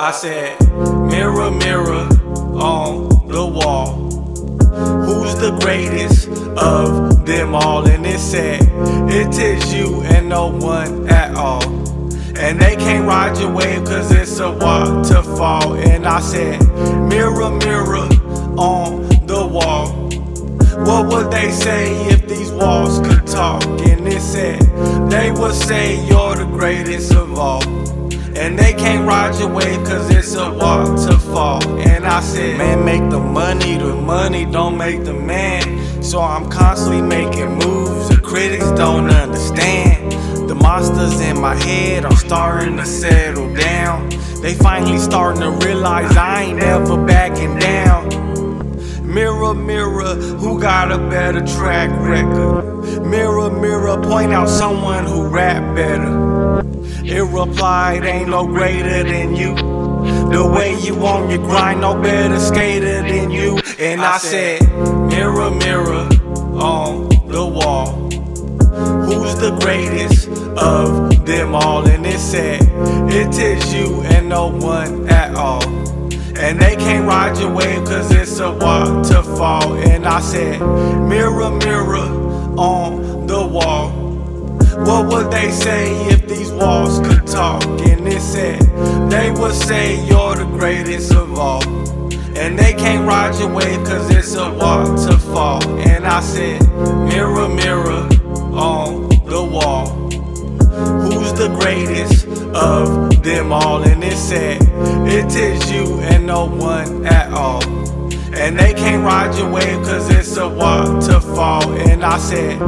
I said, Mirror, mirror on the wall. Who's the greatest of them all? And it said, It is you and no one at all. And they can't ride your wave cause it's a waterfall. And I said, Mirror, mirror on the wall. What would they say if these walls could talk? And it said, They would say you're the greatest of all. And they can't ride your wave cause it's a walk to fall. And I said, man, make the money, the money don't make the man. So I'm constantly making moves the critics don't understand. The monsters in my head are starting to settle down. They finally starting to realize I ain't never backing down. Mirror, mirror, who got a better track record? Mirror, mirror, point out someone who rap better. It replied, ain't no greater than you. The way you on your grind, no better skater than you. And I said, Mirror, mirror on the wall. Who's the greatest of them all? And it said, It is you and no one at all. And they can't ride your wave cause it's a waterfall. And I said, Mirror, mirror on the wall. What would they say if these walls could talk? And it said, they would say you're the greatest of all. And they can't ride your wave cause it's a waterfall. And I said, mirror, mirror on the wall. Who's the greatest of them all? And it said, it is you and no one at all. And they can't ride your wave cause it's a waterfall. And I said,